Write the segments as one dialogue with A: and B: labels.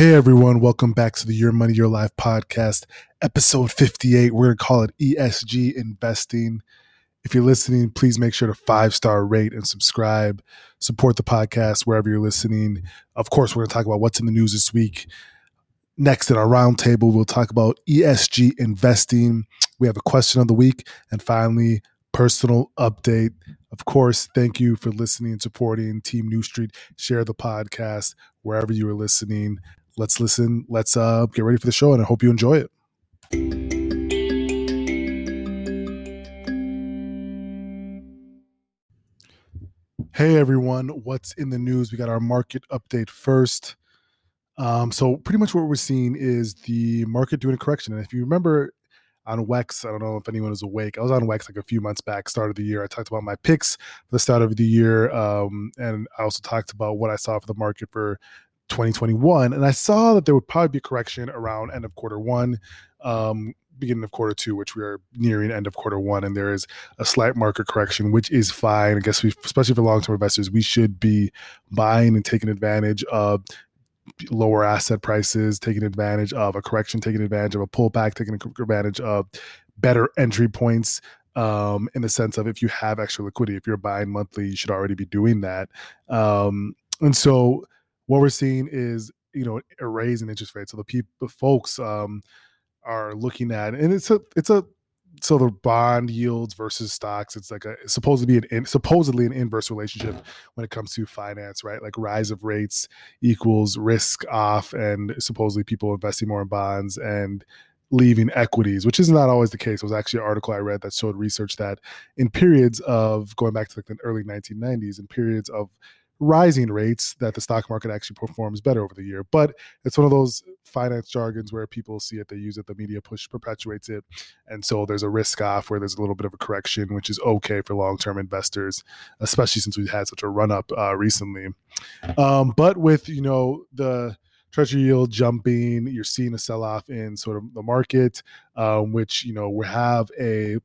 A: Hey everyone, welcome back to the Your Money, Your Life podcast, episode 58. We're going to call it ESG investing. If you're listening, please make sure to five star rate and subscribe. Support the podcast wherever you're listening. Of course, we're going to talk about what's in the news this week. Next, in our roundtable, we'll talk about ESG investing. We have a question of the week. And finally, personal update. Of course, thank you for listening and supporting Team New Street. Share the podcast wherever you are listening. Let's listen. Let's uh, get ready for the show, and I hope you enjoy it. Hey everyone, what's in the news? We got our market update first. Um, so pretty much what we're seeing is the market doing a correction. And if you remember on Wex. I don't know if anyone is awake. I was on Wex like a few months back, start of the year. I talked about my picks for the start of the year, um, and I also talked about what I saw for the market for 2021. And I saw that there would probably be a correction around end of quarter one, um, beginning of quarter two, which we are nearing end of quarter one, and there is a slight market correction, which is fine. I guess we, especially for long term investors, we should be buying and taking advantage of lower asset prices, taking advantage of a correction, taking advantage of a pullback, taking advantage of better entry points um, in the sense of if you have extra liquidity, if you're buying monthly, you should already be doing that. Um, and so what we're seeing is, you know, a raise in interest rates. So the people, the folks um, are looking at, and it's a, it's a so the bond yields versus stocks it's like a it's supposed to be an in, supposedly an inverse relationship when it comes to finance right like rise of rates equals risk off and supposedly people investing more in bonds and leaving equities which is not always the case it was actually an article i read that showed research that in periods of going back to like the early 1990s in periods of rising rates that the stock market actually performs better over the year. But it's one of those finance jargons where people see it, they use it, the media push perpetuates it. And so there's a risk off where there's a little bit of a correction, which is okay for long term investors, especially since we've had such a run up uh, recently. Um, but with, you know, the treasury yield jumping, you're seeing a sell off in sort of the market, um, which, you know, we have a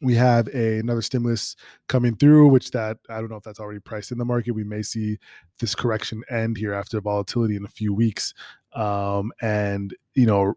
A: we have a, another stimulus coming through, which that I don't know if that's already priced in the market. We may see this correction end here after volatility in a few weeks. Um, and you know,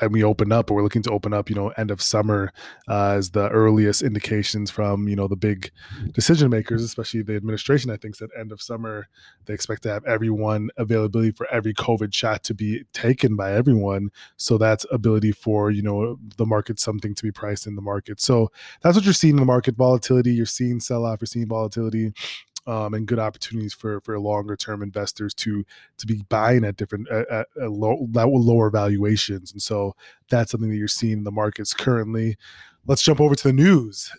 A: and we open up, or we're looking to open up, you know, end of summer uh, as the earliest indications from, you know, the big decision makers, especially the administration. I think said end of summer they expect to have everyone availability for every COVID shot to be taken by everyone. So that's ability for you know the market something to be priced in the market. So that's what you're seeing in the market volatility. You're seeing sell off. You're seeing volatility um, and good opportunities for for longer term investors to to be buying at different at, at, low, lower valuations. And so that's something that you're seeing in the markets currently. Let's jump over to the news.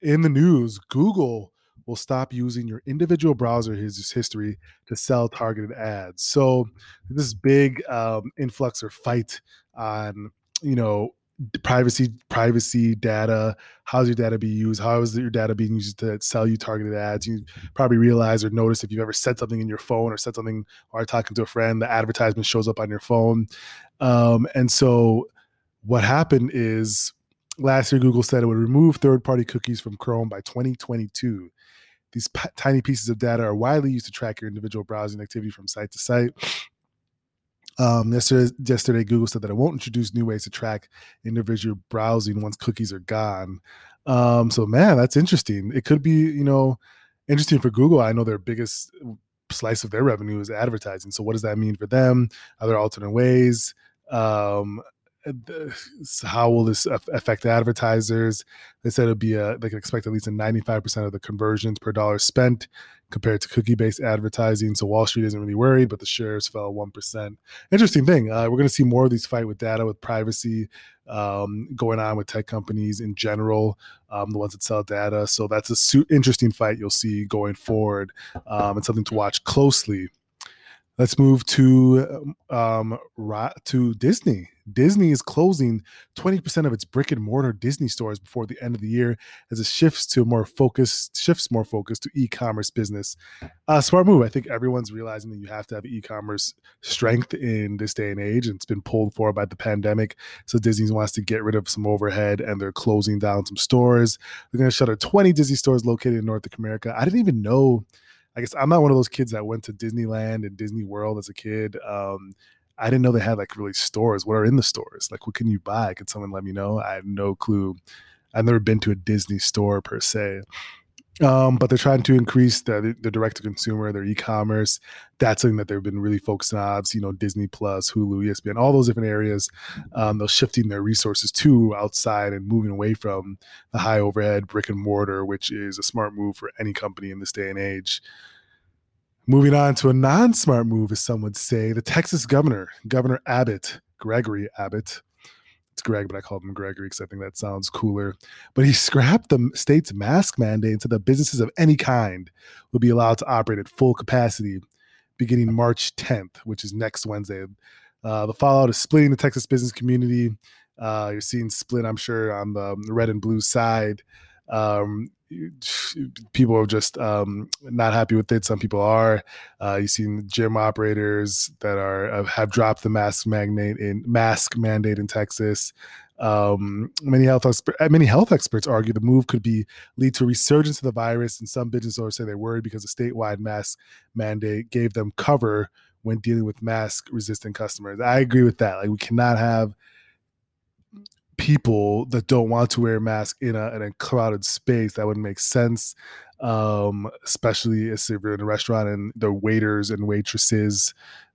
A: In the news, Google will stop using your individual browser history to sell targeted ads. So this big um, influx or fight on you know privacy privacy data how's your data being used? How is your data being used to sell you targeted ads? You probably realize or notice if you've ever said something in your phone or said something or talking to a friend the advertisement shows up on your phone. Um, and so what happened is last year google said it would remove third-party cookies from chrome by 2022 these p- tiny pieces of data are widely used to track your individual browsing activity from site to site um, yesterday, yesterday, Google said that it won't introduce new ways to track individual browsing once cookies are gone. Um, so, man, that's interesting. It could be, you know, interesting for Google. I know their biggest slice of their revenue is advertising. So, what does that mean for them? Are there alternate ways? Um, how will this affect advertisers? They said it'd be a, they can expect at least a 95% of the conversions per dollar spent compared to cookie based advertising. So Wall Street isn't really worried, but the shares fell 1%. Interesting thing. Uh, we're going to see more of these fight with data, with privacy um, going on with tech companies in general, um, the ones that sell data. So that's a su- interesting fight you'll see going forward um, and something to watch closely. Let's move to um, to Disney. Disney is closing 20% of its brick and mortar Disney stores before the end of the year as it shifts to more focus shifts more focus to e-commerce business. Uh, smart move. I think everyone's realizing that you have to have e-commerce strength in this day and age, and it's been pulled for by the pandemic. So Disney wants to get rid of some overhead, and they're closing down some stores. They're going to shutter 20 Disney stores located in North America. I didn't even know I guess I'm not one of those kids that went to Disneyland and Disney World as a kid. Um, I didn't know they had like really stores. What are in the stores? Like, what can you buy? Could someone let me know? I had no clue. I've never been to a Disney store per se. Um, but they're trying to increase the, the direct to consumer, their e-commerce. That's something that they've been really focusing on. You know, Disney Plus, Hulu, ESPN, all those different areas. Um, they're shifting their resources to outside and moving away from the high overhead brick and mortar, which is a smart move for any company in this day and age. Moving on to a non-smart move, as some would say, the Texas governor, Governor Abbott, Gregory Abbott, it's Greg, but I call him Gregory because I think that sounds cooler. But he scrapped the state's mask mandate so that businesses of any kind will be allowed to operate at full capacity beginning March 10th, which is next Wednesday. Uh, the fallout is splitting the Texas business community. Uh, you're seeing split, I'm sure, on the red and blue side. Um, people are just um, not happy with it. Some people are. Uh, you've seen gym operators that are uh, have dropped the mask mandate in mask mandate in Texas. Um, many health many health experts argue the move could be lead to a resurgence of the virus, and some business owners say they're worried because the statewide mask mandate gave them cover when dealing with mask resistant customers. I agree with that. Like we cannot have people that don't want to wear a mask in a, in a crowded space that would make sense um, especially if you're in a restaurant and the waiters and waitresses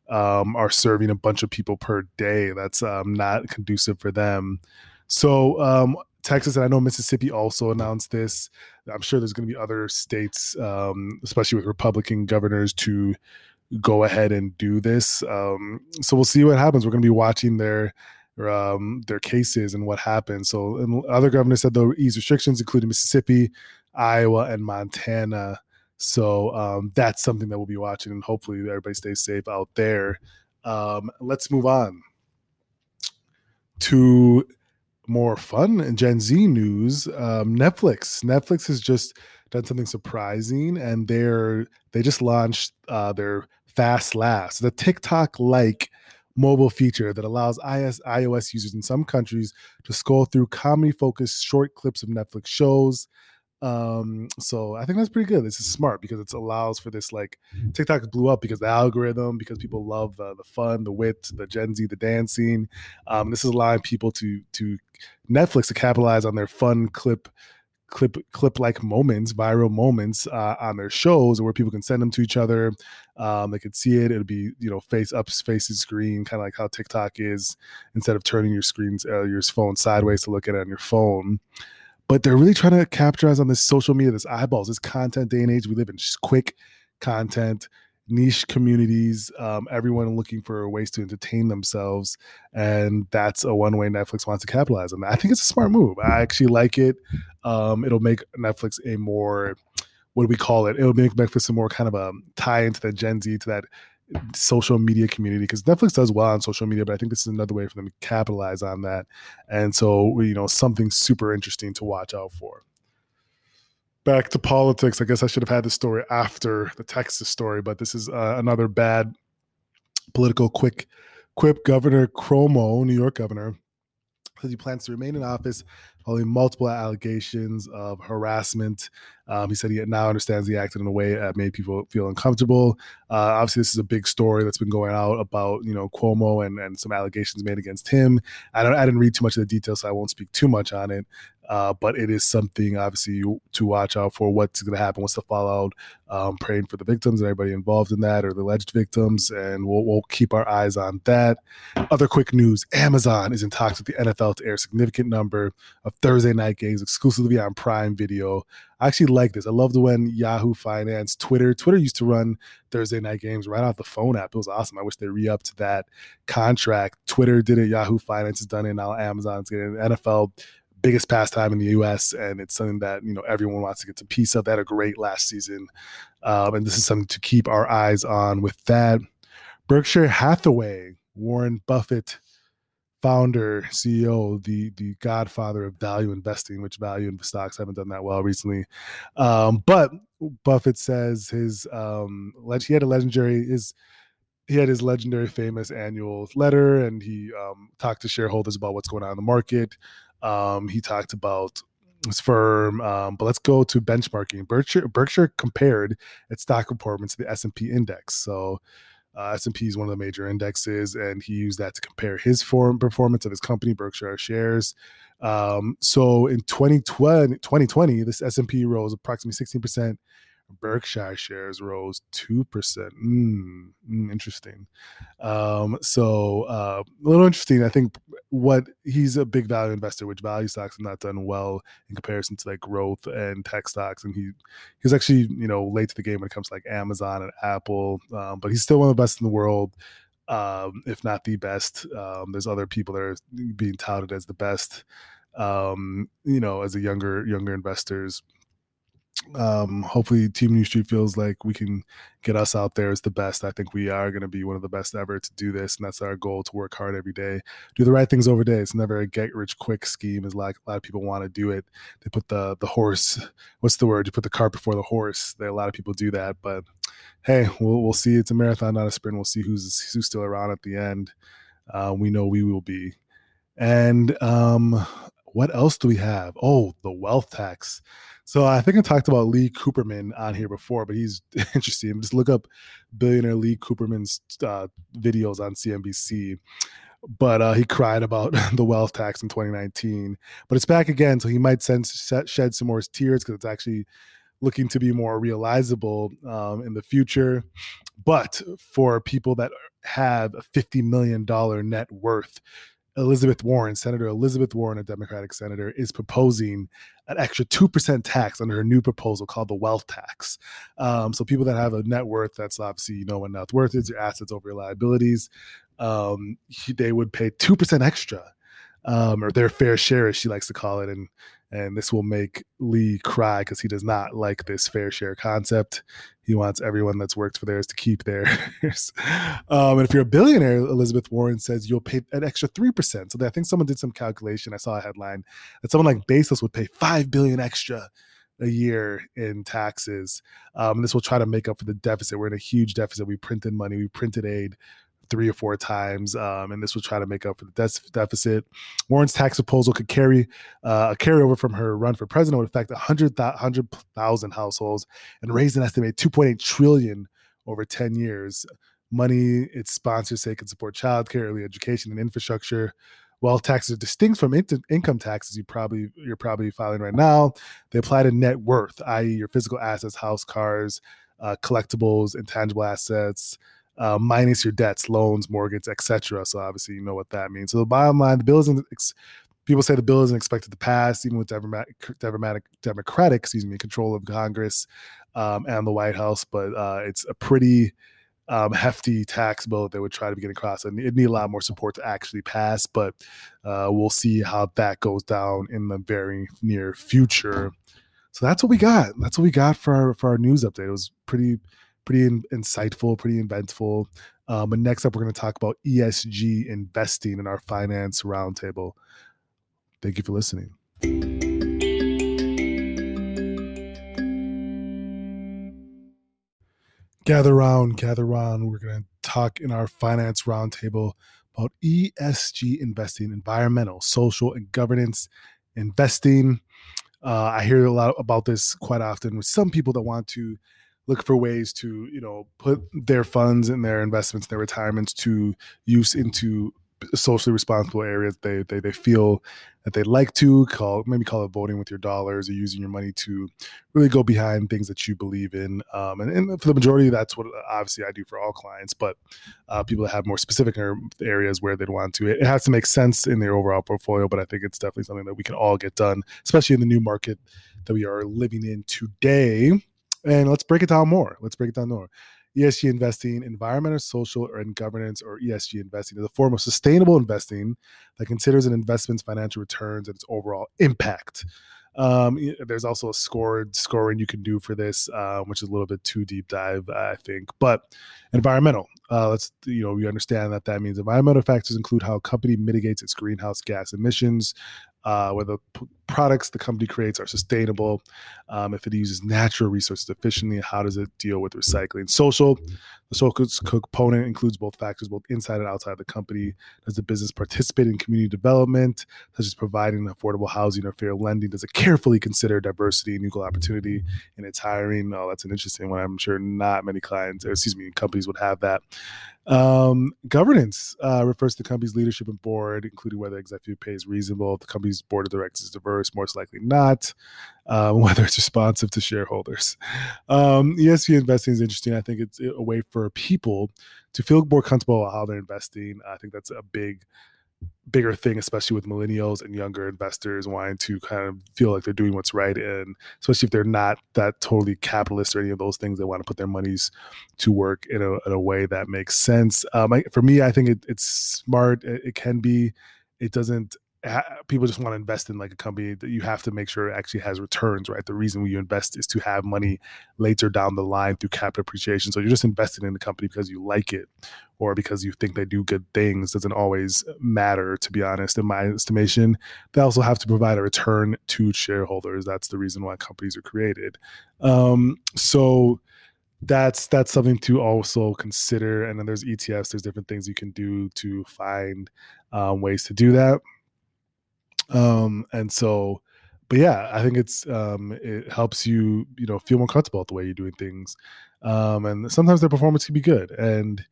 A: um, are serving a bunch of people per day that's um, not conducive for them. So um, texas and i know mississippi also announced this. I'm sure there's going to be other states um, especially with republican governors to go ahead and do this um, so we'll see what happens. We're going to be watching their um, their cases and what happened. So other governors said they'll ease restrictions, including Mississippi, Iowa, and Montana. So um, that's something that we'll be watching, and hopefully everybody stays safe out there. Um, let's move on to more fun and Gen Z news. Um, Netflix. Netflix has just done something surprising, and they're they just launched uh, their Fast Laughs, the TikTok like mobile feature that allows iOS users in some countries to scroll through comedy focused short clips of Netflix shows. Um, so I think that's pretty good. This is smart because it allows for this like TikTok blew up because the algorithm, because people love the, the fun, the wit, the Gen Z, the dancing. Um, this is allowing people to to Netflix to capitalize on their fun clip clip clip like moments, viral moments uh, on their shows, where people can send them to each other. Um, they could see it. It'll be you know face up, facing screen, kind of like how TikTok is. Instead of turning your screens, uh, your phone sideways to look at it on your phone. But they're really trying to capitalize on this social media, this eyeballs, this content day and age we live in. Just quick content niche communities, um, everyone looking for ways to entertain themselves. And that's a one way Netflix wants to capitalize on that. I think it's a smart move. I actually like it. Um, it'll make Netflix a more, what do we call it? It'll make Netflix a more kind of a tie into that Gen Z, to that social media community because Netflix does well on social media, but I think this is another way for them to capitalize on that. And so, you know, something super interesting to watch out for back to politics. I guess I should have had this story after the Texas story, but this is uh, another bad political quick quip. Governor Cuomo, New York governor, says he plans to remain in office following multiple allegations of harassment. Um, he said he now understands he acted in a way that made people feel uncomfortable. Uh, obviously, this is a big story that's been going out about you know Cuomo and, and some allegations made against him. I don't I didn't read too much of the details, so I won't speak too much on it. Uh, but it is something obviously to watch out for what's going to happen, what's the fallout. Um, praying for the victims and everybody involved in that or the alleged victims, and we'll, we'll keep our eyes on that. Other quick news: Amazon is in talks with the NFL to air a significant number of Thursday night games exclusively on Prime Video. I actually like this. I loved when Yahoo Finance, Twitter, Twitter used to run Thursday night games right off the phone app. It was awesome. I wish they re upped that contract. Twitter did it. Yahoo Finance has done it. Now Amazon's getting it. NFL biggest pastime in the U.S. and it's something that you know everyone wants to get a piece of. They had a great last season, um, and this is something to keep our eyes on. With that, Berkshire Hathaway, Warren Buffett, founder, CEO, the the godfather of value investing, which value in stocks haven't done that well recently. Um, but Buffett says his um, he had a legendary his he had his legendary famous annual letter and he um, talked to shareholders about what's going on in the market um, he talked about his firm. Um, but let's go to benchmarking. Berkshire Berkshire compared its stock performance to the S and P index. So uh, S&P is one of the major indexes, and he used that to compare his form performance of his company, Berkshire Shares. Um, so in 2020, 2020 this S&P rose approximately 16%, Berkshire shares rose 2%. Mm, mm, interesting. Um, so uh, a little interesting. I think what he's a big value investor, which value stocks have not done well in comparison to like growth and tech stocks. And he he's actually, you know, late to the game when it comes to like Amazon and Apple. Um, but he's still one of the best in the world. Um, if not the best, um, there's other people that are being touted as the best. Um, you know, as a younger younger investors, um, hopefully team new street feels like we can get us out there as the best. I think we are going to be one of the best ever to do this and that's our goal to work hard every day do the right things over day. It's never a get rich quick scheme as like a lot of people want to do it. They put the the horse what's the word? You put the cart before the horse. They, a lot of people do that but hey we'll, we'll see. It's a marathon not a sprint. We'll see who's who's still around at the end. Uh, we know we will be. And um what else do we have? Oh the wealth tax so I think I talked about Lee Cooperman on here before, but he's interesting. Just look up billionaire Lee Cooperman's uh, videos on CNBC. But uh, he cried about the wealth tax in 2019. But it's back again, so he might shed some more tears because it's actually looking to be more realizable um, in the future. But for people that have a $50 million net worth, Elizabeth Warren, Senator Elizabeth Warren, a Democratic senator, is proposing an extra 2% tax under her new proposal called the wealth tax. Um, so people that have a net worth, that's obviously, you know what net worth is, your assets over your liabilities, um, they would pay 2% extra um, or their fair share, as she likes to call it. And and this will make Lee cry because he does not like this fair share concept. He wants everyone that's worked for theirs to keep theirs. um, and if you're a billionaire, Elizabeth Warren says you'll pay an extra three percent. So I think someone did some calculation. I saw a headline that someone like Bezos would pay five billion extra a year in taxes. Um, this will try to make up for the deficit. We're in a huge deficit. We printed money, we printed aid three or four times, um, and this will try to make up for the de- deficit. Warren's tax proposal could carry uh, a carryover from her run for president would affect 100,000 households and raise an estimated 2.8 trillion over 10 years. Money its sponsors say can support childcare, early education, and infrastructure. While taxes are distinct from in- income taxes, you probably you're probably filing right now. They apply to net worth, i.e., your physical assets, house, cars, uh, collectibles, intangible assets, uh, minus your debts, loans, mortgage, etc. So obviously, you know what that means. So the bottom line, the bill isn't. People say the bill isn't expected to pass, even with Democratic, Democratic, Democratic excuse me, control of Congress um, and the White House. But uh, it's a pretty um, hefty tax bill that they would try to get across, and it need a lot more support to actually pass. But uh, we'll see how that goes down in the very near future. So that's what we got. That's what we got for our, for our news update. It was pretty pretty in, insightful, pretty eventful. Um, but next up, we're going to talk about ESG investing in our finance roundtable. Thank you for listening. Gather around, gather around. We're going to talk in our finance roundtable about ESG investing, environmental, social, and governance investing. Uh, I hear a lot about this quite often with some people that want to look for ways to you know put their funds and their investments their retirements to use into socially responsible areas they, they they feel that they'd like to call maybe call it voting with your dollars or using your money to really go behind things that you believe in um, and, and, for the majority that's what obviously i do for all clients but uh, people that have more specific areas where they'd want to it, it has to make sense in their overall portfolio but i think it's definitely something that we can all get done especially in the new market that we are living in today and let's break it down more. Let's break it down more. ESG investing, environmental, social, and governance, or ESG investing, is a form of sustainable investing that considers an investment's financial returns and its overall impact. Um, there's also a scored scoring you can do for this, uh, which is a little bit too deep dive, I think. But environmental, uh, let's you know we understand that that means environmental factors include how a company mitigates its greenhouse gas emissions, uh, whether p- products the company creates are sustainable, um, if it uses natural resources efficiently, how does it deal with recycling? Social, The social component includes both factors, both inside and outside the company. Does the business participate in community development, such as providing affordable housing or fair lending? Does it carefully consider diversity and equal opportunity in its hiring? Oh, that's an interesting one. I'm sure not many clients, or excuse me, companies would have that. Um, governance uh, refers to the company's leadership and board, including whether executive pay is reasonable, if the company's board of directors is diverse, most likely not, um, whether it's responsive to shareholders. Um, ESG investing is interesting. I think it's a way for people to feel more comfortable about how they're investing. I think that's a big bigger thing, especially with millennials and younger investors wanting to kind of feel like they're doing what's right. And especially if they're not that totally capitalist or any of those things, they want to put their monies to work in a, in a way that makes sense. Um, I, for me, I think it, it's smart. It, it can be. It doesn't people just want to invest in like a company that you have to make sure it actually has returns, right? The reason you invest is to have money later down the line through capital appreciation. So you're just investing in the company because you like it or because you think they do good things doesn't always matter, to be honest, in my estimation. They also have to provide a return to shareholders. That's the reason why companies are created. Um, so that's that's something to also consider. And then there's ETFs, there's different things you can do to find um, ways to do that um, and so, but yeah, I think it's um, it helps you you know feel more comfortable with the way you're doing things, um, and sometimes their performance can be good, and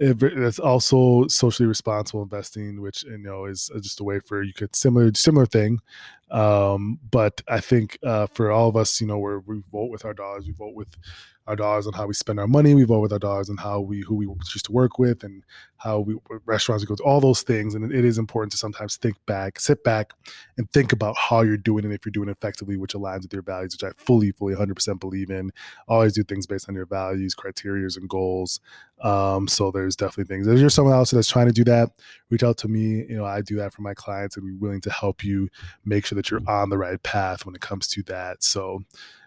A: it's also socially responsible investing, which you know is just a way for you could similar similar thing, um, but I think uh, for all of us, you know, we vote with our dollars, we vote with our dollars on how we spend our money. We vote with our dollars on how we who we choose to work with and how we restaurants we go to all those things. And it is important to sometimes think back, sit back, and think about how you're doing and if you're doing effectively, which aligns with your values, which I fully, fully, 100% believe in. Always do things based on your values, criterias, and goals. Um, so there's definitely things. If you're someone else that's trying to do that, reach out to me. You know, I do that for my clients, and we're willing to help you make sure that you're on the right path when it comes to that. So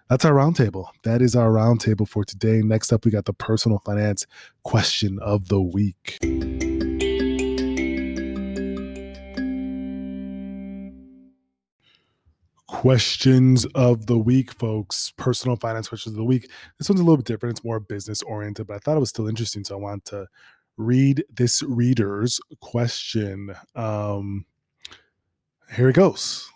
A: that's our roundtable. That is our roundtable for today. Next up, we got the personal finance question of the week. Questions of the week, folks. Personal finance questions of the week. This one's a little bit different. It's more business oriented, but I thought it was still interesting. So I want to read this reader's question. Um, here it goes.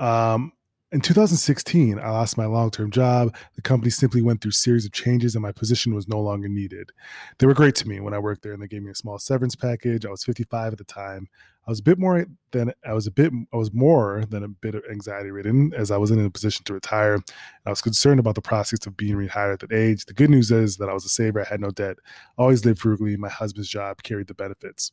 A: Um, in 2016, I lost my long term job. The company simply went through series of changes and my position was no longer needed. They were great to me when I worked there and they gave me a small severance package. I was 55 at the time. I was a bit more than I was a bit I was more than a bit of anxiety ridden as I was in a position to retire. I was concerned about the prospects of being rehired at that age. The good news is that I was a saver, I had no debt, I always lived frugally, my husband's job carried the benefits.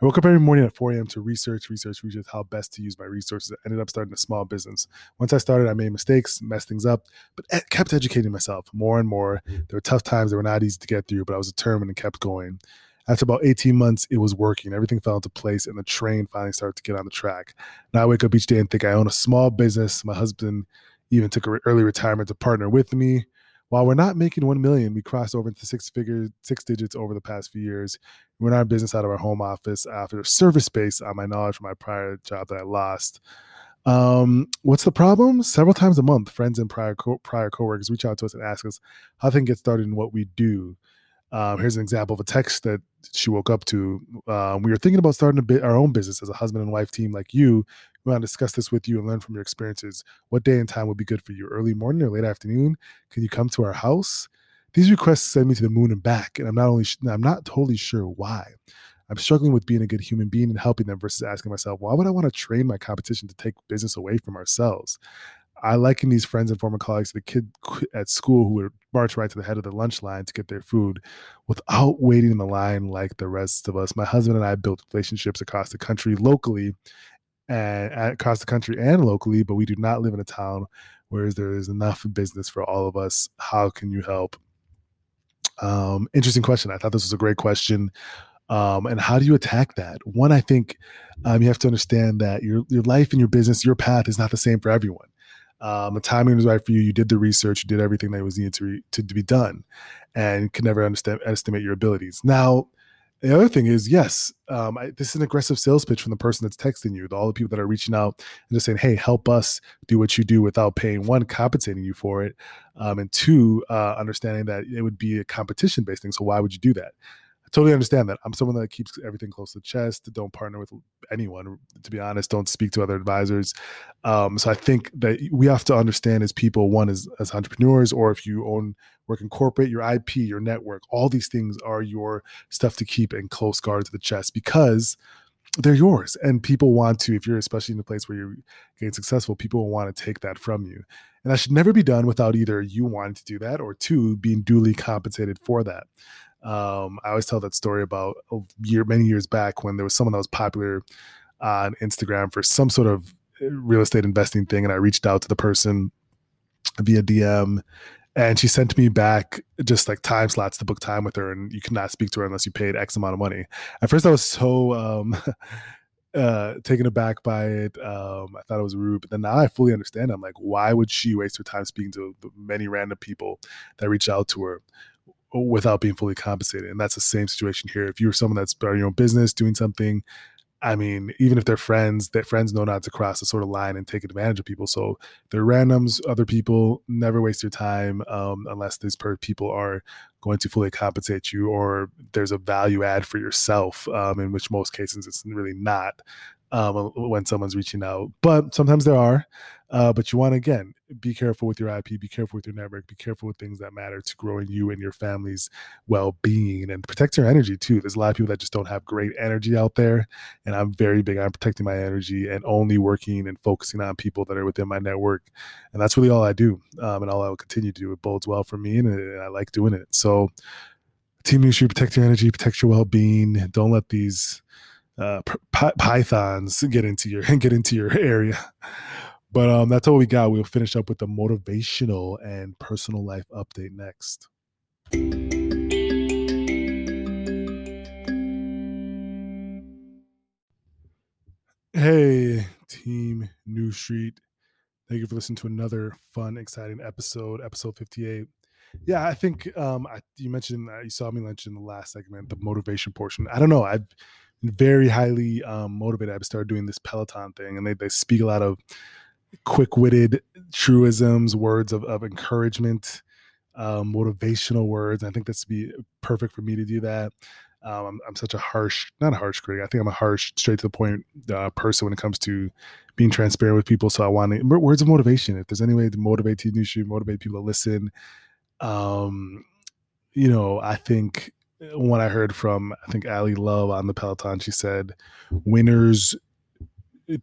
A: I woke up every morning at 4 a.m. to research, research, research how best to use my resources. I ended up starting a small business. Once I started, I made mistakes, messed things up, but kept educating myself more and more. Mm. There were tough times that were not easy to get through, but I was determined and kept going. After about 18 months, it was working. Everything fell into place, and the train finally started to get on the track. Now I wake up each day and think I own a small business. My husband even took an early retirement to partner with me. While we're not making one million, we crossed over into six figures, six digits over the past few years. We're not in business out of our home office after service space on my knowledge from my prior job that I lost. Um, what's the problem? Several times a month, friends and prior co- prior coworkers reach out to us and ask us how can get started in what we do. Um, here's an example of a text that she woke up to. Um, we were thinking about starting a bit our own business as a husband and wife team like you. We want to discuss this with you and learn from your experiences. What day and time would be good for you? Early morning or late afternoon? Can you come to our house? These requests send me to the moon and back, and I'm not only I'm not totally sure why. I'm struggling with being a good human being and helping them versus asking myself, why would I want to train my competition to take business away from ourselves? I liken these friends and former colleagues to the kid at school who would march right to the head of the lunch line to get their food without waiting in the line like the rest of us. My husband and I built relationships across the country locally and across the country and locally, but we do not live in a town where there is enough business for all of us. How can you help? Um, interesting question. I thought this was a great question. Um, and how do you attack that? One, I think um, you have to understand that your your life and your business, your path is not the same for everyone. Um, the timing was right for you. You did the research. You did everything that was needed to, re, to, to be done, and can never understand estimate your abilities. Now, the other thing is, yes, um, I, this is an aggressive sales pitch from the person that's texting you, all the people that are reaching out and just saying, "Hey, help us do what you do without paying one, compensating you for it, um, and two, uh, understanding that it would be a competition based thing. So why would you do that? I totally understand that. I'm someone that keeps everything close to chest. Don't partner with anyone. To be honest, don't speak to other advisors. Um, so I think that we have to understand as people, one is as entrepreneurs, or if you own work in corporate, your IP, your network, all these things are your stuff to keep in close guard to the chest because they're yours. And people want to, if you're especially in a place where you're getting successful, people will want to take that from you. And that should never be done without either you wanting to do that or two being duly compensated for that. Um, I always tell that story about a year, many years back when there was someone that was popular on Instagram for some sort of eh, real estate investing thing, and I reached out to the person via DM, and she sent me back just like time slots to book time with her, and you cannot speak to her unless you paid X amount of money. At first, I was so um, uh, taken aback by it. Um, I thought it was rude, but then now I fully understand. I'm like, why would she waste her time speaking to the many random people that reach out to her? Without being fully compensated. And that's the same situation here. If you're someone that's starting your own business, doing something, I mean, even if they're friends, that friends know not to cross the sort of line and take advantage of people. So they're randoms, other people, never waste your time um, unless these per- people are going to fully compensate you or there's a value add for yourself, um, in which most cases it's really not um, when someone's reaching out. But sometimes there are. Uh, but you want again be careful with your IP, be careful with your network, be careful with things that matter to growing you and your family's well-being, and protect your energy too. There's a lot of people that just don't have great energy out there, and I'm very big on protecting my energy and only working and focusing on people that are within my network, and that's really all I do, um, and all I will continue to do. It bodes well for me, and, and I like doing it. So, Team New Street, protect your energy, protect your well-being. Don't let these uh, pythons get into your get into your area. But um, that's all we got. We'll finish up with the motivational and personal life update next. Hey, Team New Street. Thank you for listening to another fun, exciting episode, episode 58. Yeah, I think um, I, you mentioned, uh, you saw me mention in the last segment, the motivation portion. I don't know. I've very highly um, motivated. I've started doing this Peloton thing, and they, they speak a lot of quick-witted truisms, words of, of encouragement, um, motivational words. I think that's to be perfect for me to do that. Um, I'm, I'm, such a harsh, not a harsh critic. I think I'm a harsh, straight to the point uh, person when it comes to being transparent with people. So I want to, words of motivation. If there's any way to motivate you should motivate people to listen. Um, you know, I think when I heard from I think Ally Love on the Peloton, she said, "Winners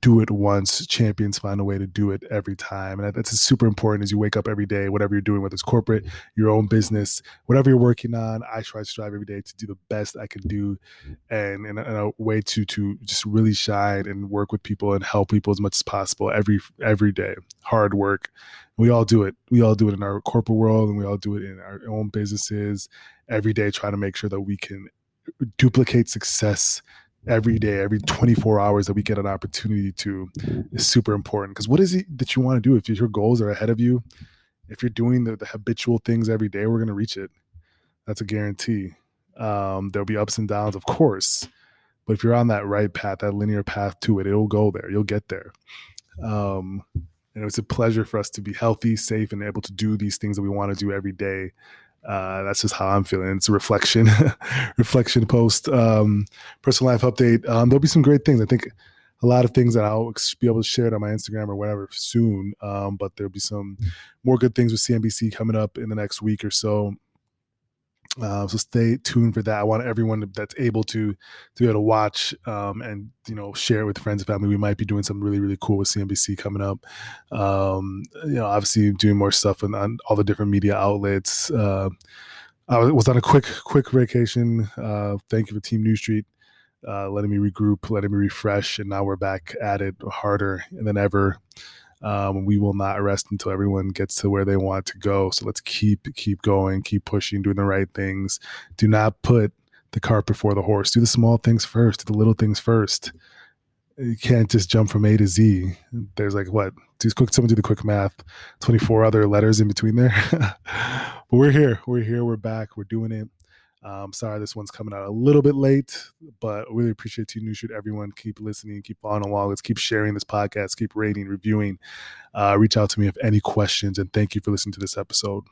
A: do it once, champions find a way to do it every time. And that's super important as you wake up every day, whatever you're doing, whether it's corporate, mm-hmm. your own business, whatever you're working on. I try to strive every day to do the best I can do mm-hmm. and in a, in a way to to just really shine and work with people and help people as much as possible every every day. Hard work. We all do it. We all do it in our corporate world and we all do it in our own businesses every day, trying to make sure that we can duplicate success every day, every 24 hours that we get an opportunity to is super important. Because what is it that you want to do? If your goals are ahead of you, if you're doing the, the habitual things every day, we're going to reach it. That's a guarantee. Um, there'll be ups and downs, of course. But if you're on that right path, that linear path to it, it'll go there. You'll get there. Um, and it's a pleasure for us to be healthy, safe, and able to do these things that we want to do every day uh, that's just how I'm feeling. It's a reflection, reflection post, um, personal life update. Um, there'll be some great things. I think a lot of things that I'll be able to share it on my Instagram or whatever soon. Um, but there'll be some more good things with CNBC coming up in the next week or so. Uh, so stay tuned for that. I want everyone that's able to to be able to watch um, and you know share it with friends and family. We might be doing something really really cool with CNBC coming up. Um, you know, obviously doing more stuff on, on all the different media outlets. Uh, I was on a quick quick vacation. Uh, thank you for Team New Street. Uh, letting me regroup, letting me refresh, and now we're back at it harder than ever. Um, we will not rest until everyone gets to where they want to go. So let's keep keep going, keep pushing, doing the right things. Do not put the cart before the horse. Do the small things first. Do the little things first. You can't just jump from A to Z. There's like what? Do quick. Someone do the quick math. Twenty four other letters in between there. but we're here. We're here. We're back. We're doing it. Um, sorry, this one's coming out a little bit late, but really appreciate you, New Street. Everyone, keep listening, keep following along. Let's keep sharing this podcast, keep rating, reviewing. Uh, reach out to me if any questions, and thank you for listening to this episode.